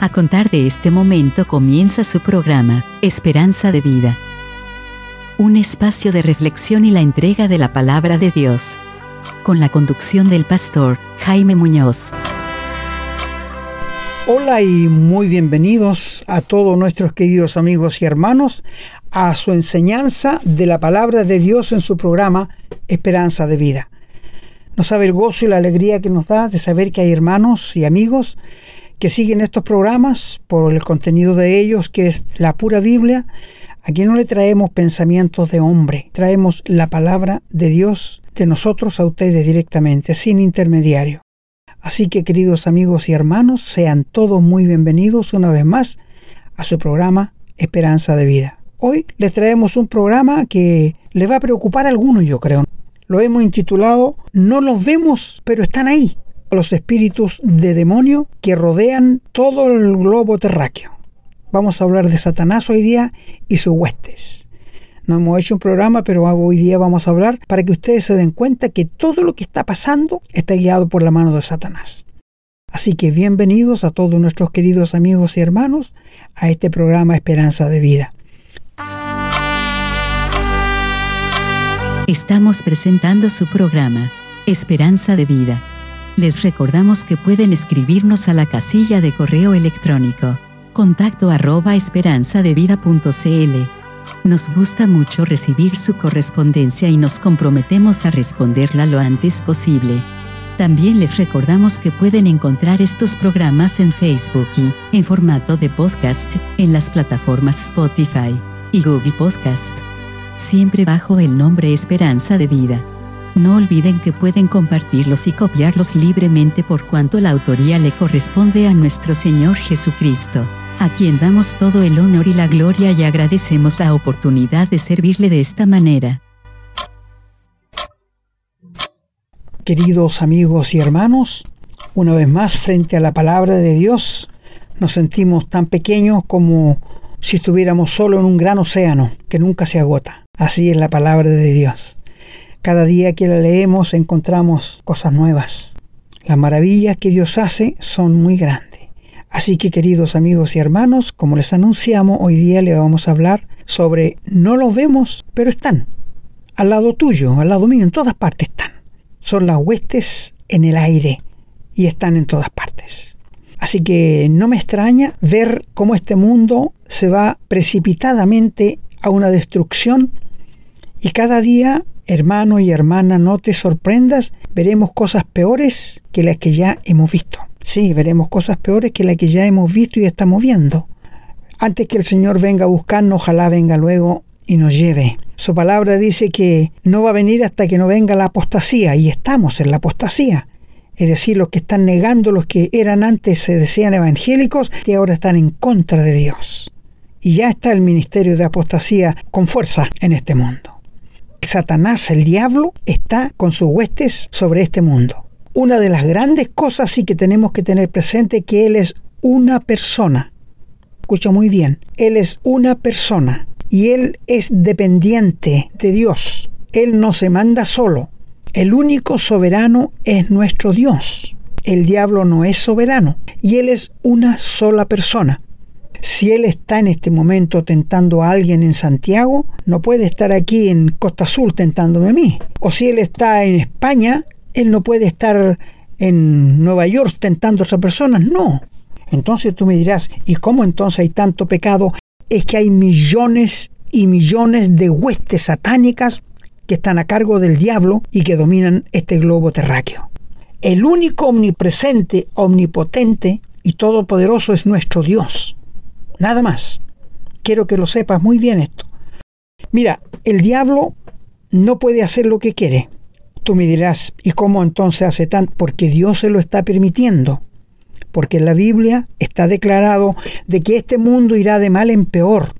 A contar de este momento comienza su programa, Esperanza de Vida. Un espacio de reflexión y la entrega de la palabra de Dios. Con la conducción del pastor Jaime Muñoz. Hola y muy bienvenidos a todos nuestros queridos amigos y hermanos a su enseñanza de la palabra de Dios en su programa Esperanza de Vida. No sabe el gozo y la alegría que nos da de saber que hay hermanos y amigos que siguen estos programas por el contenido de ellos, que es la pura Biblia. Aquí no le traemos pensamientos de hombre, traemos la palabra de Dios de nosotros a ustedes directamente, sin intermediario. Así que queridos amigos y hermanos, sean todos muy bienvenidos una vez más a su programa Esperanza de Vida. Hoy les traemos un programa que les va a preocupar a algunos, yo creo. Lo hemos intitulado No los vemos, pero están ahí los espíritus de demonio que rodean todo el globo terráqueo. Vamos a hablar de Satanás hoy día y sus huestes. No hemos hecho un programa, pero hoy día vamos a hablar para que ustedes se den cuenta que todo lo que está pasando está guiado por la mano de Satanás. Así que bienvenidos a todos nuestros queridos amigos y hermanos a este programa Esperanza de Vida. Estamos presentando su programa, Esperanza de Vida les recordamos que pueden escribirnos a la casilla de correo electrónico contacto arroba esperanzadevida.cl. Nos gusta mucho recibir su correspondencia y nos comprometemos a responderla lo antes posible. También les recordamos que pueden encontrar estos programas en Facebook y en formato de podcast en las plataformas Spotify y Google Podcast, siempre bajo el nombre Esperanza de Vida. No olviden que pueden compartirlos y copiarlos libremente por cuanto la autoría le corresponde a nuestro Señor Jesucristo, a quien damos todo el honor y la gloria y agradecemos la oportunidad de servirle de esta manera. Queridos amigos y hermanos, una vez más frente a la palabra de Dios, nos sentimos tan pequeños como si estuviéramos solo en un gran océano que nunca se agota. Así es la palabra de Dios. Cada día que la leemos encontramos cosas nuevas. Las maravillas que Dios hace son muy grandes. Así que queridos amigos y hermanos, como les anunciamos, hoy día le vamos a hablar sobre no los vemos, pero están. Al lado tuyo, al lado mío, en todas partes están. Son las huestes en el aire y están en todas partes. Así que no me extraña ver cómo este mundo se va precipitadamente a una destrucción y cada día hermano y hermana, no te sorprendas, veremos cosas peores que las que ya hemos visto. Sí, veremos cosas peores que las que ya hemos visto y estamos viendo. Antes que el Señor venga a buscarnos, ojalá venga luego y nos lleve. Su palabra dice que no va a venir hasta que no venga la apostasía, y estamos en la apostasía. Es decir, los que están negando, los que eran antes se decían evangélicos, y ahora están en contra de Dios. Y ya está el ministerio de apostasía con fuerza en este mundo. Satanás, el diablo, está con sus huestes sobre este mundo. Una de las grandes cosas sí que tenemos que tener presente que Él es una persona. Escucha muy bien, Él es una persona y Él es dependiente de Dios. Él no se manda solo. El único soberano es nuestro Dios. El diablo no es soberano y Él es una sola persona. Si Él está en este momento tentando a alguien en Santiago, no puede estar aquí en Costa Azul tentándome a mí. O si Él está en España, Él no puede estar en Nueva York tentando a otras personas. No. Entonces tú me dirás, ¿y cómo entonces hay tanto pecado? Es que hay millones y millones de huestes satánicas que están a cargo del diablo y que dominan este globo terráqueo. El único omnipresente, omnipotente y todopoderoso es nuestro Dios. Nada más. Quiero que lo sepas muy bien esto. Mira, el diablo no puede hacer lo que quiere. Tú me dirás, ¿y cómo entonces hace tanto? Porque Dios se lo está permitiendo. Porque en la Biblia está declarado de que este mundo irá de mal en peor.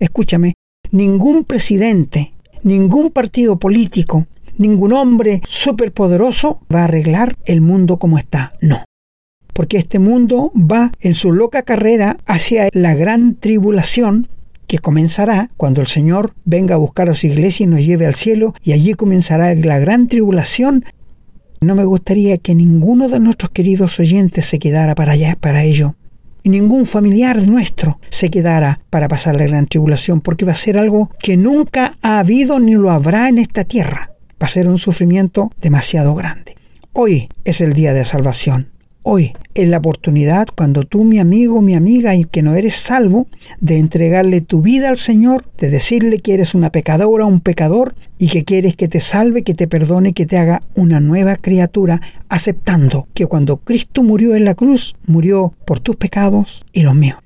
Escúchame, ningún presidente, ningún partido político, ningún hombre superpoderoso va a arreglar el mundo como está. No porque este mundo va en su loca carrera hacia la gran tribulación que comenzará cuando el Señor venga a buscar a su iglesia y nos lleve al cielo, y allí comenzará la gran tribulación. No me gustaría que ninguno de nuestros queridos oyentes se quedara para allá, para ello. y ningún familiar nuestro se quedará para pasar la gran tribulación, porque va a ser algo que nunca ha habido ni lo habrá en esta tierra. Va a ser un sufrimiento demasiado grande. Hoy es el día de salvación. Hoy es la oportunidad cuando tú, mi amigo, mi amiga, y que no eres salvo, de entregarle tu vida al Señor, de decirle que eres una pecadora, un pecador, y que quieres que te salve, que te perdone, que te haga una nueva criatura, aceptando que cuando Cristo murió en la cruz, murió por tus pecados y los míos.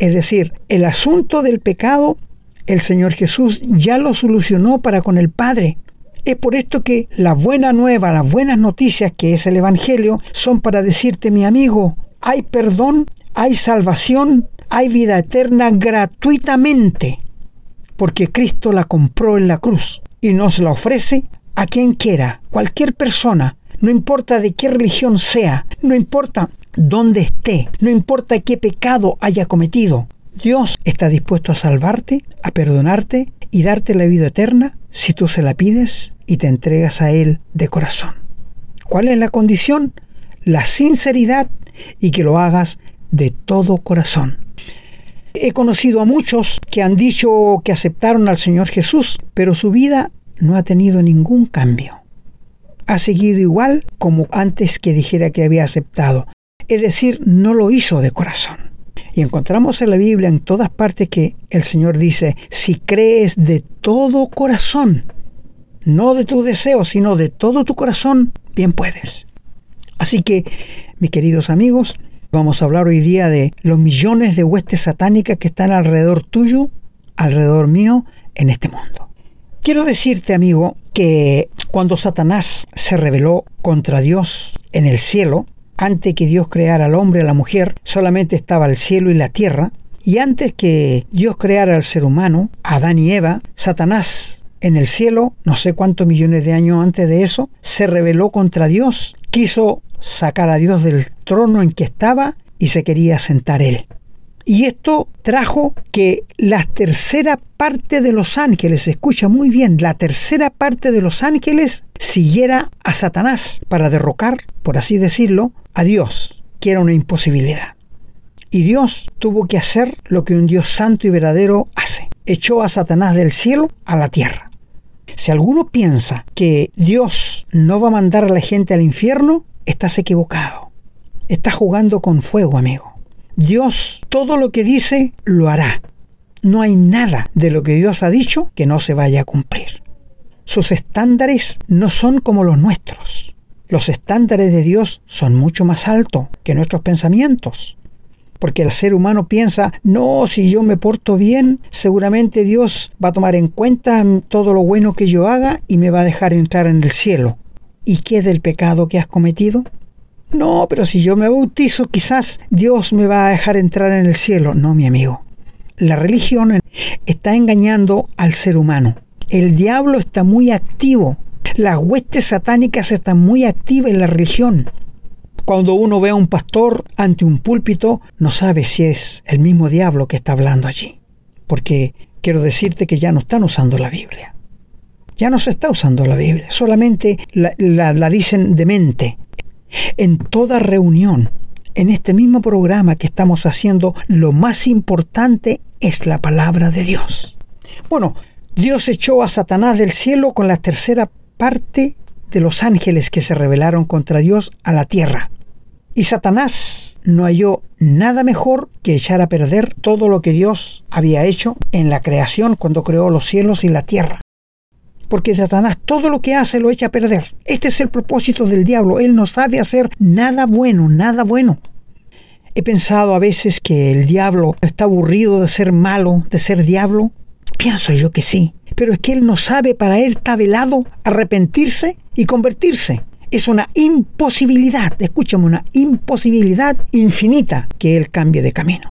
Es decir, el asunto del pecado, el Señor Jesús ya lo solucionó para con el Padre. Es por esto que la buena nueva, las buenas noticias que es el Evangelio, son para decirte, mi amigo, hay perdón, hay salvación, hay vida eterna gratuitamente, porque Cristo la compró en la cruz y nos la ofrece a quien quiera, cualquier persona, no importa de qué religión sea, no importa dónde esté, no importa qué pecado haya cometido. Dios está dispuesto a salvarte, a perdonarte y darte la vida eterna si tú se la pides y te entregas a Él de corazón. ¿Cuál es la condición? La sinceridad y que lo hagas de todo corazón. He conocido a muchos que han dicho que aceptaron al Señor Jesús, pero su vida no ha tenido ningún cambio. Ha seguido igual como antes que dijera que había aceptado. Es decir, no lo hizo de corazón. Y encontramos en la Biblia en todas partes que el Señor dice, si crees de todo corazón, no de tus deseos, sino de todo tu corazón, bien puedes. Así que, mis queridos amigos, vamos a hablar hoy día de los millones de huestes satánicas que están alrededor tuyo, alrededor mío, en este mundo. Quiero decirte, amigo, que cuando Satanás se rebeló contra Dios en el cielo, antes que Dios creara al hombre y a la mujer, solamente estaba el cielo y la tierra. Y antes que Dios creara al ser humano, Adán y Eva, Satanás en el cielo, no sé cuántos millones de años antes de eso, se rebeló contra Dios, quiso sacar a Dios del trono en que estaba y se quería sentar él. Y esto trajo que la tercera parte de los ángeles, escucha muy bien, la tercera parte de los ángeles siguiera a Satanás para derrocar, por así decirlo, a Dios, que era una imposibilidad. Y Dios tuvo que hacer lo que un Dios santo y verdadero hace. Echó a Satanás del cielo a la tierra. Si alguno piensa que Dios no va a mandar a la gente al infierno, estás equivocado. Estás jugando con fuego, amigo. Dios todo lo que dice lo hará. No hay nada de lo que Dios ha dicho que no se vaya a cumplir. Sus estándares no son como los nuestros. Los estándares de Dios son mucho más altos que nuestros pensamientos. Porque el ser humano piensa, no, si yo me porto bien, seguramente Dios va a tomar en cuenta todo lo bueno que yo haga y me va a dejar entrar en el cielo. ¿Y qué del pecado que has cometido? No, pero si yo me bautizo, quizás Dios me va a dejar entrar en el cielo. No, mi amigo. La religión está engañando al ser humano. El diablo está muy activo las huestes satánicas están muy activas en la religión. Cuando uno ve a un pastor ante un púlpito, no sabe si es el mismo diablo que está hablando allí. Porque quiero decirte que ya no están usando la Biblia. Ya no se está usando la Biblia, solamente la, dicen de mente. En toda reunión, en este mismo programa que estamos haciendo, lo más importante es la palabra de Dios. Bueno, Dios echó a Satanás del cielo con la tercera parte de los ángeles que se rebelaron contra Dios a la tierra. Y Satanás no halló nada mejor que echar a perder todo lo que Dios había hecho en la creación cuando creó los cielos y la tierra. Porque Satanás todo lo que hace lo echa a perder. Este es el propósito del diablo. Él no sabe hacer nada bueno, nada bueno. He pensado a veces que el diablo está aburrido de ser malo, de ser diablo. Pienso yo que sí pero es que él no sabe para él está velado arrepentirse y convertirse. Es una imposibilidad, escúchame, una imposibilidad infinita que él cambie de camino.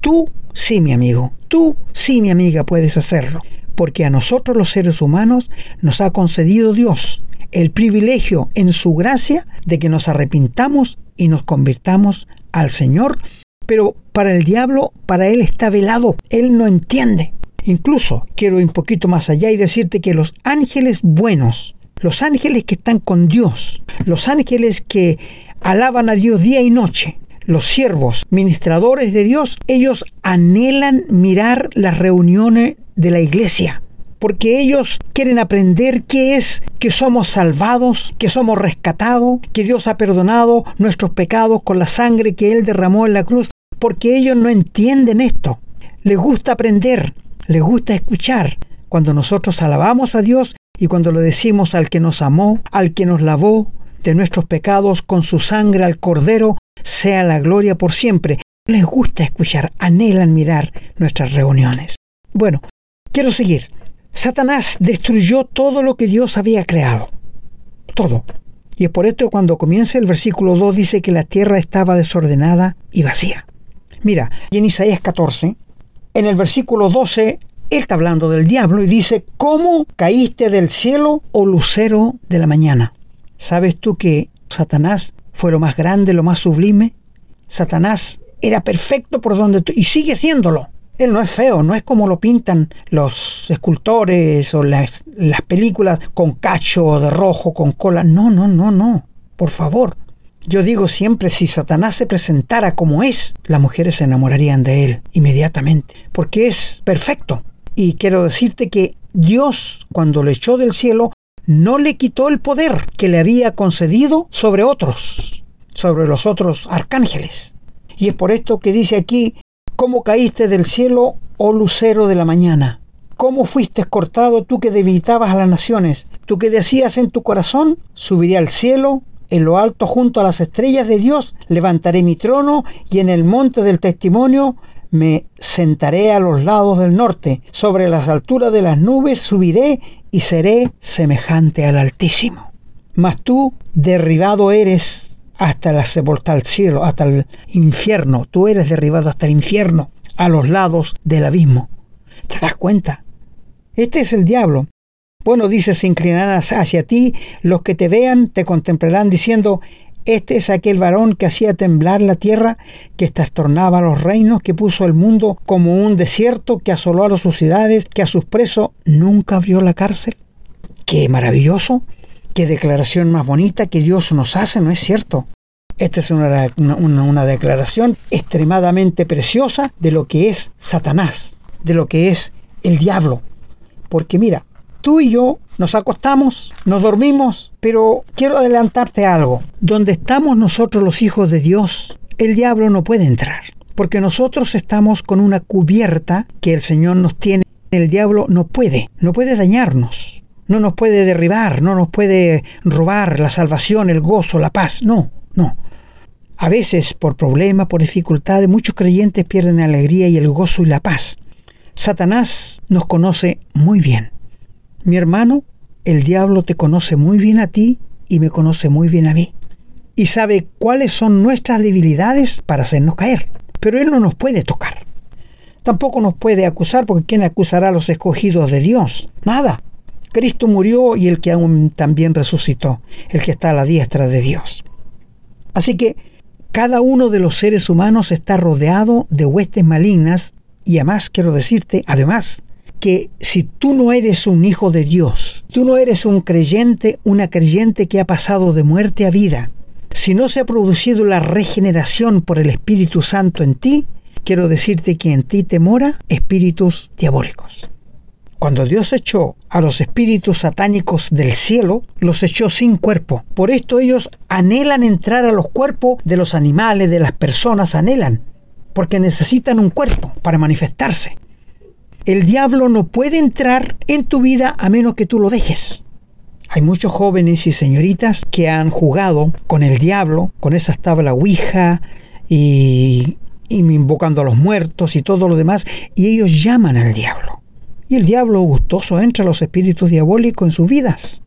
Tú sí, mi amigo, tú sí, mi amiga, puedes hacerlo, porque a nosotros los seres humanos nos ha concedido Dios el privilegio en su gracia de que nos arrepintamos y nos convirtamos al Señor, pero para el diablo, para él está velado, él no entiende. Incluso quiero ir un poquito más allá y decirte que los ángeles buenos, los ángeles que están con Dios, los ángeles que alaban a Dios día y noche, los siervos, ministradores de Dios, ellos anhelan mirar las reuniones de la iglesia porque ellos quieren aprender qué es que somos salvados, que somos rescatados, que Dios ha perdonado nuestros pecados con la sangre que Él derramó en la cruz, porque ellos no entienden esto. Les gusta aprender, les gusta escuchar. Cuando nosotros alabamos a Dios y cuando le decimos al que nos amó, al que nos lavó de nuestros pecados con su sangre al Cordero, sea la gloria por siempre. Les gusta escuchar, anhelan mirar nuestras reuniones. Bueno, quiero seguir. Satanás destruyó todo lo que Dios había creado. Todo. Y es por esto cuando comienza el versículo 2 dice que la tierra estaba desordenada y vacía. Mira, en Isaías 14, en el versículo 12, él está hablando del diablo y dice, ¿cómo caíste del cielo, o oh lucero de la mañana? ¿Sabes tú que Satanás fue lo más grande, lo más sublime? Satanás era perfecto por donde tú, y sigue siéndolo. Él no es feo, no es como lo pintan los escultores o las, las películas con cacho de rojo, con cola. No, no, no, no. Por favor. Yo digo siempre, si Satanás se presentara como es, las mujeres se enamorarían de él inmediatamente, porque es perfecto. Y quiero decirte que Dios, cuando le echó del cielo, no le quitó el poder que le había concedido sobre otros, sobre los otros arcángeles. Y es por esto que dice aquí, ¿Cómo caíste del cielo, oh lucero de la mañana? ¿Cómo fuiste cortado tú que debilitabas a las naciones? Tú que decías en tu corazón, subiré al cielo, en lo alto junto a las estrellas de Dios, levantaré mi trono y en el monte del testimonio me sentaré a los lados del norte, sobre las alturas de las nubes subiré y seré semejante al Altísimo. Mas tú derribado eres hasta la sepulta al cielo, hasta el infierno. Tú eres derribado hasta el infierno, a los lados del abismo. ¿Te das cuenta? Este es el diablo. Bueno, dice, se inclinarán hacia ti, los que te vean te contemplarán diciendo, este es aquel varón que hacía temblar la tierra, que trastornaba los reinos, que puso el mundo como un desierto, que asoló a las ciudades, que a sus presos nunca abrió la cárcel. ¡Qué maravilloso! Qué declaración más bonita que Dios nos hace, ¿no es cierto? Esta es una, una, declaración extremadamente preciosa de lo que es Satanás, de lo que es el diablo. Porque mira, tú y yo nos acostamos, nos dormimos, pero quiero adelantarte algo. Donde estamos nosotros los hijos de Dios, el diablo no puede entrar. Porque nosotros estamos con una cubierta que el Señor nos tiene. El diablo no puede, no puede dañarnos no nos puede derribar, no nos puede robar la salvación, el gozo, la paz. No, no. A veces, por problemas, por dificultades, muchos creyentes pierden la alegría y el gozo y la paz. Satanás nos conoce muy bien. Mi hermano, el diablo te conoce muy bien a ti y me conoce muy bien a mí. Y sabe cuáles son nuestras debilidades para hacernos caer. Pero él no nos puede tocar. Tampoco nos puede acusar porque ¿quién acusará a los escogidos de Dios? Nada. Cristo murió y el que aún también resucitó, el que está a la diestra de Dios. Así que cada uno de los seres humanos está rodeado de huestes malignas y además quiero decirte, además, que si tú no eres un hijo de Dios, tú no eres un creyente, una creyente que ha pasado de muerte a vida, si no se ha producido la regeneración por el Espíritu Santo en ti, quiero decirte que en ti te mora espíritus diabólicos. Cuando Dios echó a los espíritus satánicos del cielo, los echó sin cuerpo. Por esto ellos anhelan entrar a los cuerpos de los animales, de las personas, anhelan, porque necesitan un cuerpo para manifestarse. El diablo no puede entrar en tu vida a menos que tú lo dejes. Hay muchos jóvenes y señoritas que han jugado con el diablo, con esas tablas Ouija y, y invocando a los muertos y todo lo demás, y ellos llaman al diablo. Y el diablo gustoso entra a los espíritus diabólicos en sus vidas.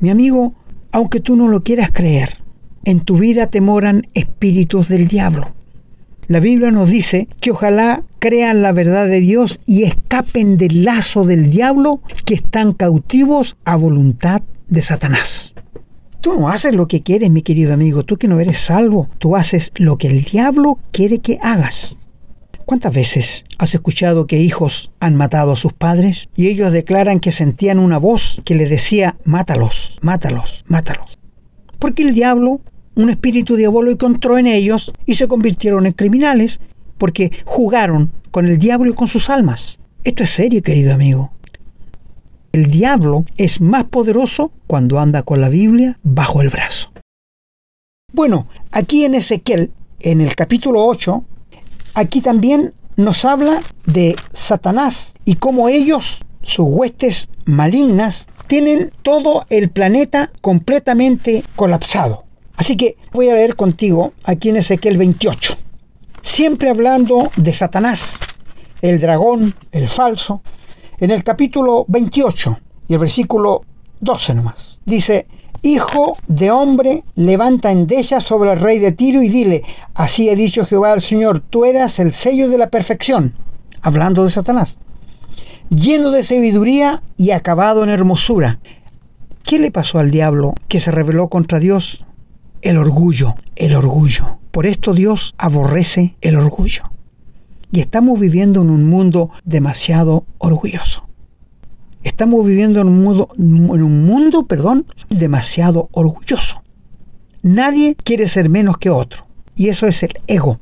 Mi amigo, aunque tú no lo quieras creer, en tu vida te moran espíritus del diablo. La Biblia nos dice que ojalá crean la verdad de Dios y escapen del lazo del diablo que están cautivos a voluntad de Satanás. Tú no haces lo que quieres, mi querido amigo, tú que no eres salvo, tú haces lo que el diablo quiere que hagas. ¿Cuántas veces has escuchado que hijos han matado a sus padres y ellos declaran que sentían una voz que le decía, mátalos, mátalos, mátalos? Porque el diablo un espíritu diabólico entró en ellos y se convirtieron en criminales porque jugaron con el diablo y con sus almas. Esto es serio, querido amigo. El diablo es más poderoso cuando anda con la Biblia bajo el brazo. Bueno, aquí en Ezequiel, en el capítulo 8, aquí también nos habla de Satanás y cómo ellos, sus huestes malignas, tienen todo el planeta completamente colapsado. Así que voy a leer contigo aquí en Ezequiel 28. Siempre hablando de Satanás, el dragón, el falso. En el capítulo 28 y el versículo 12 nomás. Dice, Hijo de hombre, levanta endella sobre el rey de Tiro y dile, así he dicho Jehová al Señor, tú eras el sello de la perfección, hablando de Satanás, lleno de sabiduría y acabado en hermosura. ¿Qué le pasó al diablo que se rebeló contra Dios? El orgullo, el orgullo. Por esto Dios aborrece el orgullo. Y estamos viviendo en un mundo demasiado orgulloso. Estamos viviendo en un mundo, en un mundo perdón, demasiado orgulloso. Nadie quiere ser menos que otro. Y eso es el ego.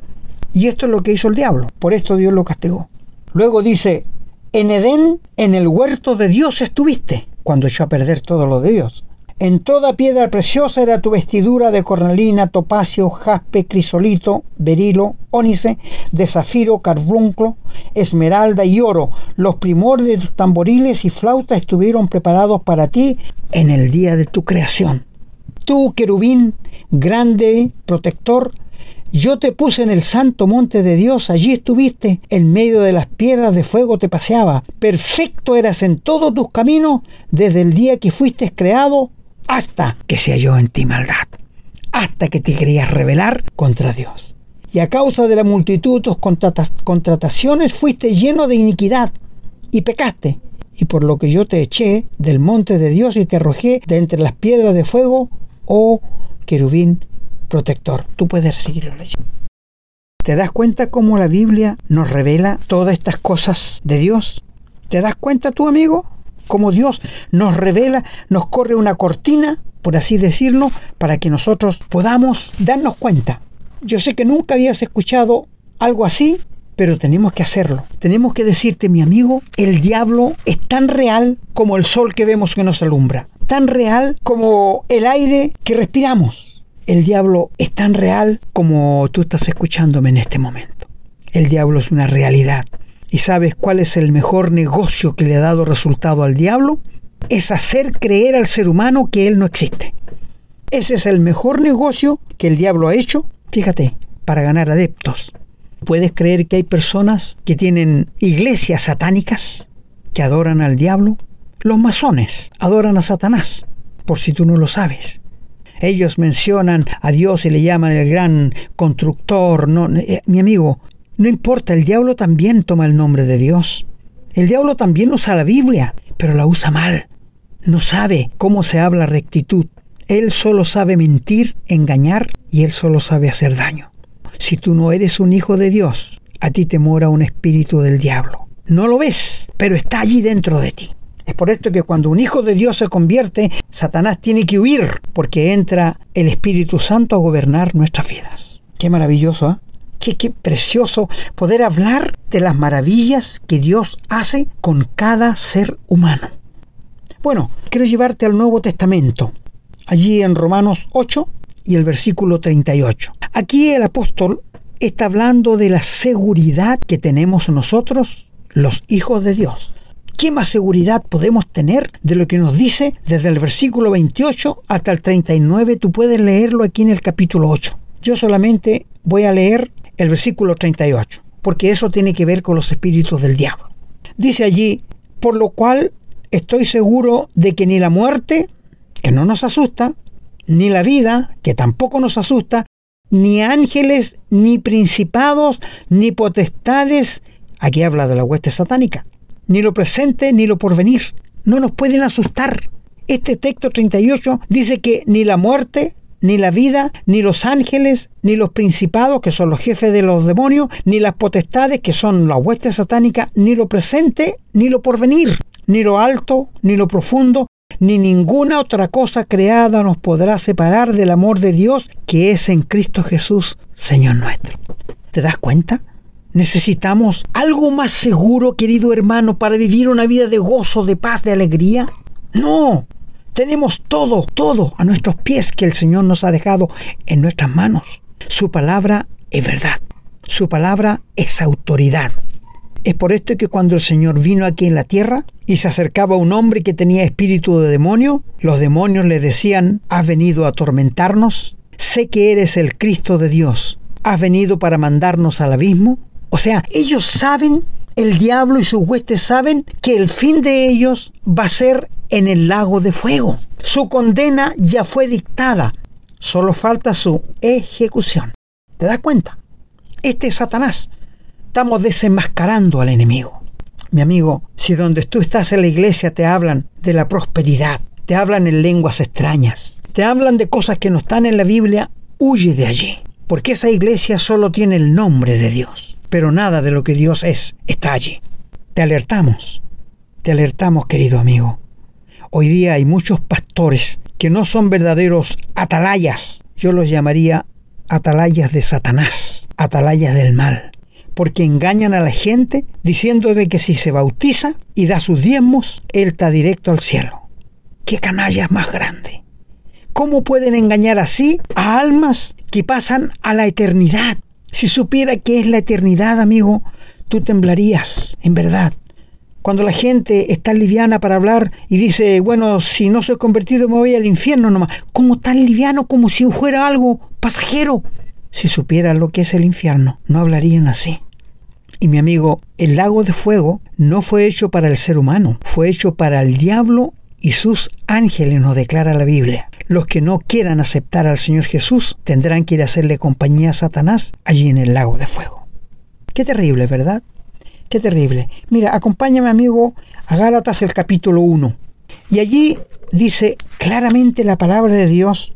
Y esto es lo que hizo el diablo. Por esto Dios lo castigó. Luego dice, en Edén, en el huerto de Dios estuviste, cuando echó a perder todo lo de Dios. En toda piedra preciosa era tu vestidura de cornalina, topacio, jaspe, crisolito, berilo, ónice, de zafiro, carbunclo, esmeralda y oro. Los primores de tus tamboriles y flautas estuvieron preparados para ti en el día de tu creación. Tú, querubín, grande, protector, yo te puse en el santo monte de Dios, allí estuviste, en medio de las piedras de fuego te paseaba. Perfecto eras en todos tus caminos desde el día que fuiste creado hasta que se halló en ti maldad, hasta que te querías rebelar contra Dios. Y a causa de la multitud de tus contrataciones fuiste lleno de iniquidad y pecaste. Y por lo que yo te eché del monte de Dios y te arrojé de entre las piedras de fuego, oh querubín protector. Tú puedes seguirlo leyendo. ¿Te das cuenta cómo la Biblia nos revela todas estas cosas de Dios? ¿Te das cuenta tú, amigo? Como Dios nos revela, nos corre una cortina, por así decirlo, para que nosotros podamos darnos cuenta. Yo sé que nunca habías escuchado algo así, pero tenemos que hacerlo. Tenemos que decirte, mi amigo, el diablo es tan real como el sol que vemos que nos alumbra, tan real como el aire que respiramos. El diablo es tan real como tú estás escuchándome en este momento. El diablo es una realidad. ¿Y sabes cuál es el mejor negocio que le ha dado resultado al diablo? Es hacer creer al ser humano que él no existe. Ese es el mejor negocio que el diablo ha hecho, fíjate, para ganar adeptos. ¿Puedes creer que hay personas que tienen iglesias satánicas que adoran al diablo? Los masones adoran a Satanás, por si tú no lo sabes. Ellos mencionan a Dios y le llaman el gran constructor. No, eh, mi amigo, no importa, el diablo también toma el nombre de Dios. El diablo también usa la Biblia, pero la usa mal. No sabe cómo se habla rectitud. Él solo sabe mentir, engañar y él solo sabe hacer daño. Si tú no eres un hijo de Dios, a ti te mora un espíritu del diablo. No lo ves, pero está allí dentro de ti. Es por esto que cuando un hijo de Dios se convierte, Satanás tiene que huir, porque entra el Espíritu Santo a gobernar nuestras vidas. Qué maravilloso, ¿eh? Qué, precioso poder hablar de las maravillas que Dios hace con cada ser humano. Bueno, quiero llevarte al Nuevo Testamento, allí en Romanos 8 y el versículo 38. Aquí el apóstol está hablando de la seguridad que tenemos nosotros, los hijos de Dios. ¿Qué más seguridad podemos tener de lo que nos dice desde el versículo 28 hasta el 39? Tú puedes leerlo aquí en el capítulo 8. Yo solamente voy a leer el versículo 38, porque eso tiene que ver con los espíritus del diablo. Dice allí, por lo cual estoy seguro de que ni la muerte, que no nos asusta, ni la vida, que tampoco nos asusta, ni ángeles, ni principados, ni potestades, aquí habla de la hueste satánica, ni lo presente, ni lo porvenir, no nos pueden asustar. Este texto 38 dice que ni la muerte, ni la vida, ni los ángeles, ni los principados, que son los jefes de los demonios, ni las potestades, que son la hueste satánica, ni lo presente, ni lo porvenir, ni lo alto, ni lo profundo, ni ninguna otra cosa creada nos podrá separar del amor de Dios que es en Cristo Jesús, Señor nuestro. ¿Te das cuenta? Necesitamos algo más seguro, querido hermano, para vivir una vida de gozo, de paz, de alegría. No, tenemos todo, todo a nuestros pies que el Señor nos ha dejado en nuestras manos. Su palabra es verdad. Su palabra es autoridad. Es por esto que cuando el Señor vino aquí en la tierra y se acercaba a un hombre que tenía espíritu de demonio, los demonios le decían, ¿has venido a atormentarnos? Sé que eres el Cristo de Dios. ¿Has venido para mandarnos al abismo? O sea, ellos saben, el diablo y sus huestes saben que el fin de ellos va a ser en el lago de fuego. Su condena ya fue dictada, solo falta su ejecución. ¿Te das cuenta? Este es Satanás. Estamos desenmascarando al enemigo. Mi amigo, si donde tú estás en la iglesia te hablan de la prosperidad, te hablan en lenguas extrañas, te hablan de cosas que no están en la Biblia, huye de allí. Porque esa iglesia solo tiene el nombre de Dios pero nada de lo que Dios es está allí. Te alertamos, te alertamos querido amigo. Hoy día hay muchos pastores que no son verdaderos atalayas, yo los llamaría atalayas de Satanás, atalayas del mal, porque engañan a la gente diciendo que si se bautiza y da sus diezmos, él está directo al cielo. ¡Qué canallas más grande! ¿Cómo pueden engañar así a almas que pasan a la eternidad? Si supiera que es la eternidad, amigo, tú temblarías, en verdad. Cuando la gente está liviana para hablar y dice, bueno, si no soy convertido me voy al infierno nomás, como tan liviano como si fuera algo pasajero. Si supiera lo que es el infierno, no hablarían así. Y mi amigo, el lago de fuego no fue hecho para el ser humano, fue hecho para el diablo y sus ángeles, nos declara la Biblia. Los que no quieran aceptar al Señor Jesús tendrán que ir a hacerle compañía a Satanás allí en el lago de fuego. Qué terrible, ¿verdad? Qué terrible. Mira, acompáñame amigo a Gálatas el capítulo 1. Y allí dice claramente la palabra de Dios.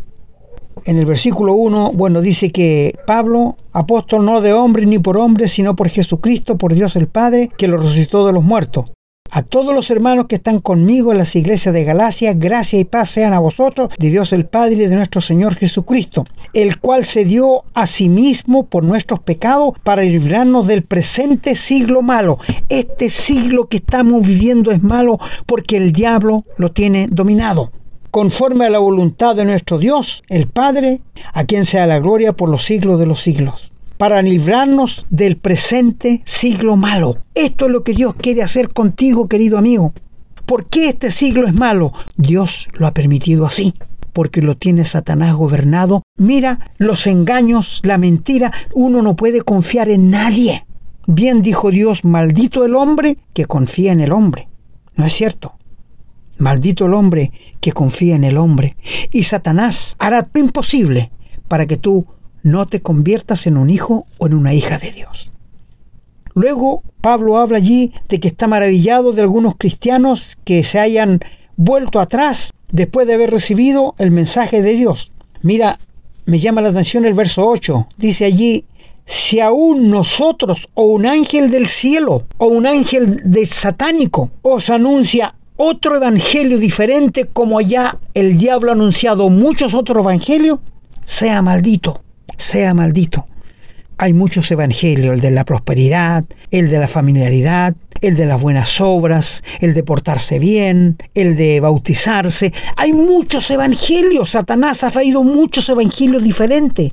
En el versículo 1, bueno, dice que Pablo, apóstol no de hombre ni por hombre, sino por Jesucristo, por Dios el Padre, que lo resucitó de los muertos a todos los hermanos que están conmigo en las iglesias de Galacia, gracia y paz sean a vosotros, de Dios el Padre y de nuestro Señor Jesucristo, el cual se dio a sí mismo por nuestros pecados para librarnos del presente siglo malo. Este siglo que estamos viviendo es malo porque el diablo lo tiene dominado conforme a la voluntad de nuestro Dios, el Padre, a quien sea la gloria por los siglos de los siglos para librarnos del presente siglo malo. Esto es lo que Dios quiere hacer contigo, querido amigo. ¿Por qué este siglo es malo? Dios lo ha permitido así, porque lo tiene Satanás gobernado. Mira los engaños, la mentira, uno no puede confiar en nadie. Bien dijo Dios, maldito el hombre que confía en el hombre. ¿No es cierto? Maldito el hombre que confía en el hombre. Y Satanás hará lo imposible para que tú no te conviertas en un hijo o en una hija de Dios. Luego Pablo habla allí de que está maravillado de algunos cristianos que se hayan vuelto atrás después de haber recibido el mensaje de Dios. Mira, me llama la atención el verso 8. Dice allí, si aún nosotros o un ángel del cielo o un ángel de satánico os anuncia otro evangelio diferente como ya el diablo ha anunciado muchos otros evangelios, sea maldito sea maldito. Hay muchos evangelios, el de la prosperidad, el de la familiaridad, el de las buenas obras, el de portarse bien, el de bautizarse. Hay muchos evangelios. Satanás ha traído muchos evangelios diferentes.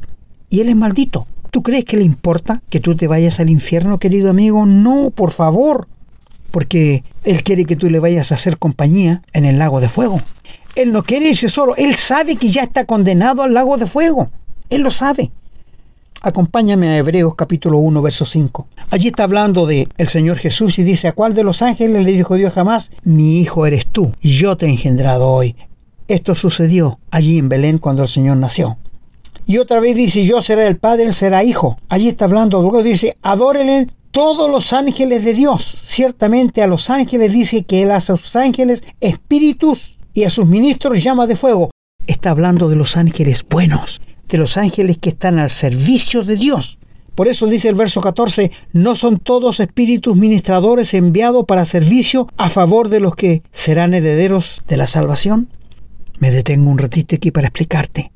Y él es maldito. ¿Tú crees que le importa que tú te vayas al infierno, querido amigo? No, por favor. Porque él quiere que tú le vayas a hacer compañía en el lago de fuego. Él no quiere irse solo. Él sabe que ya está condenado al lago de fuego. Él lo sabe. Acompáñame a Hebreos capítulo 1, verso 5. Allí está hablando de el Señor Jesús y dice, ¿a cuál de los ángeles le dijo Dios jamás? Mi hijo eres tú, yo te he engendrado hoy. Esto sucedió allí en Belén cuando el Señor nació. Y otra vez dice, yo seré el Padre, él será hijo. Allí está hablando, luego dice, adórenle todos los ángeles de Dios. Ciertamente a los ángeles dice que él hace a sus ángeles espíritus y a sus ministros llama de fuego. Está hablando de los ángeles buenos, de los ángeles que están al servicio de Dios. Por eso dice el verso 14, no son todos espíritus ministradores enviados para servicio a favor de los que serán herederos de la salvación. Me detengo un ratito aquí para explicarte.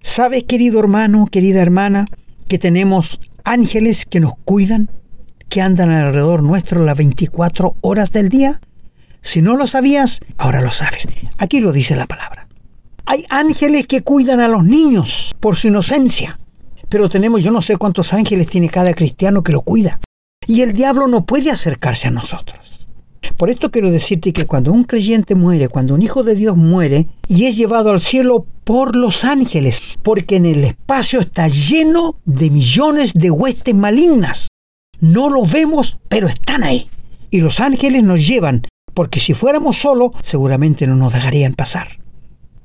¿Sabes, querido hermano, querida hermana, que tenemos ángeles que nos cuidan, que andan alrededor nuestro las 24 horas del día? Si no lo sabías, ahora lo sabes. Aquí lo dice la palabra. Hay ángeles que cuidan a los niños por su inocencia. Pero tenemos yo no sé cuántos ángeles tiene cada cristiano que lo cuida. Y el diablo no puede acercarse a nosotros. Por esto quiero decirte que cuando un creyente muere, cuando un hijo de Dios muere y es llevado al cielo por los ángeles, porque en el espacio está lleno de millones de huestes malignas. No los vemos, pero están ahí. Y los ángeles nos llevan porque si fuéramos solos, seguramente no nos dejarían pasar.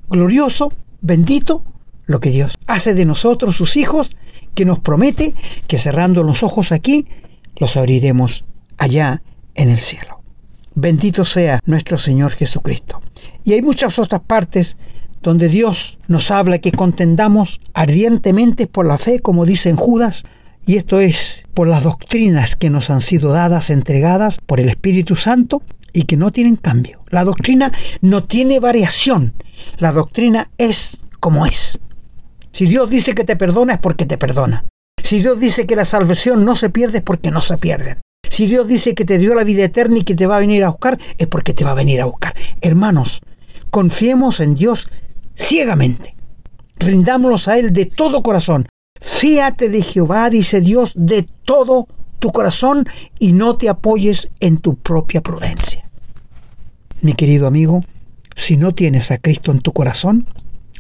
Glorioso, bendito, lo que Dios hace de nosotros, sus hijos, que nos promete que cerrando los ojos aquí, los abriremos allá en el cielo. Bendito sea nuestro Señor Jesucristo. Y hay muchas otras partes donde Dios nos habla que contendamos ardientemente por la fe, como dice en Judas, y esto es por las doctrinas que nos han sido dadas, entregadas por el Espíritu Santo, y que no tienen cambio. La doctrina no tiene variación. La doctrina es como es. Si Dios dice que te perdona es porque te perdona. Si Dios dice que la salvación no se pierde es porque no se pierde. Si Dios dice que te dio la vida eterna y que te va a venir a buscar es porque te va a venir a buscar. Hermanos, confiemos en Dios ciegamente. Rindámonos a Él de todo corazón. Fíate de Jehová, dice Dios, de todo tu corazón y no te apoyes en tu propia prudencia. Mi querido amigo, si no tienes a Cristo en tu corazón,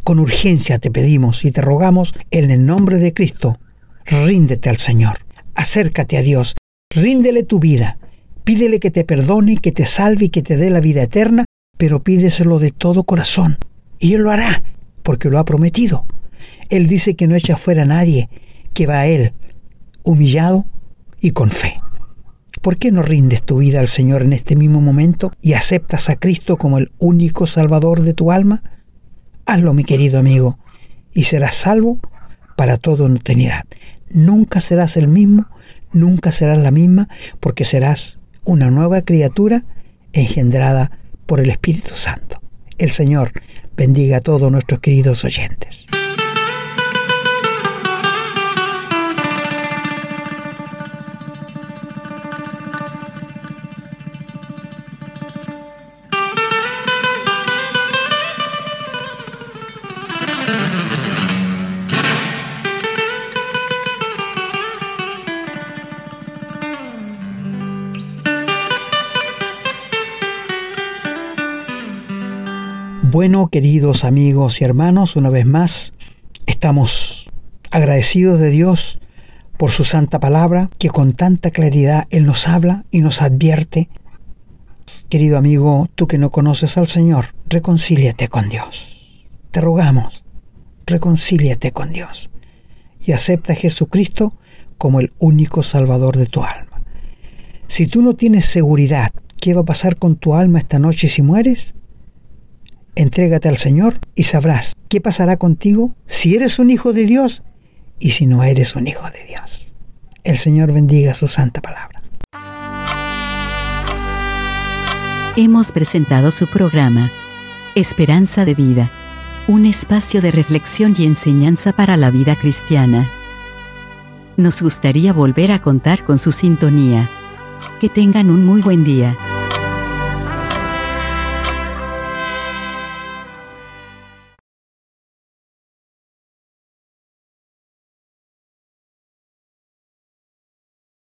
con urgencia te pedimos y te rogamos en el nombre de Cristo, ríndete al Señor, acércate a Dios, ríndele tu vida, pídele que te perdone, que te salve y que te dé la vida eterna, pero pídeselo de todo corazón. Y Él lo hará, porque lo ha prometido. Él dice que no echa fuera a nadie, que va a Él, humillado y con fe. ¿Por qué no rindes tu vida al Señor en este mismo momento y aceptas a Cristo como el único Salvador de tu alma? Hazlo, mi querido amigo, y serás salvo para toda eternidad. Nunca serás el mismo, nunca serás la misma, porque serás una nueva criatura engendrada por el Espíritu Santo. El Señor bendiga a todos nuestros queridos oyentes. Bueno, queridos amigos y hermanos, una vez más estamos agradecidos de Dios por su santa palabra, que con tanta claridad Él nos habla y nos advierte. Querido amigo, tú que no conoces al Señor, reconcíliate con Dios. Te rogamos, reconcíliate con Dios y acepta a Jesucristo como el único Salvador de tu alma. Si tú no tienes seguridad, ¿qué va a pasar con tu alma esta noche si mueres? Entrégate al Señor y sabrás qué pasará contigo si eres un hijo de Dios y si no eres un hijo de Dios. El Señor bendiga su santa palabra. Hemos presentado su programa, Esperanza de Vida, un espacio de reflexión y enseñanza para la vida cristiana. Nos gustaría volver a contar con su sintonía. Que tengan un muy buen día.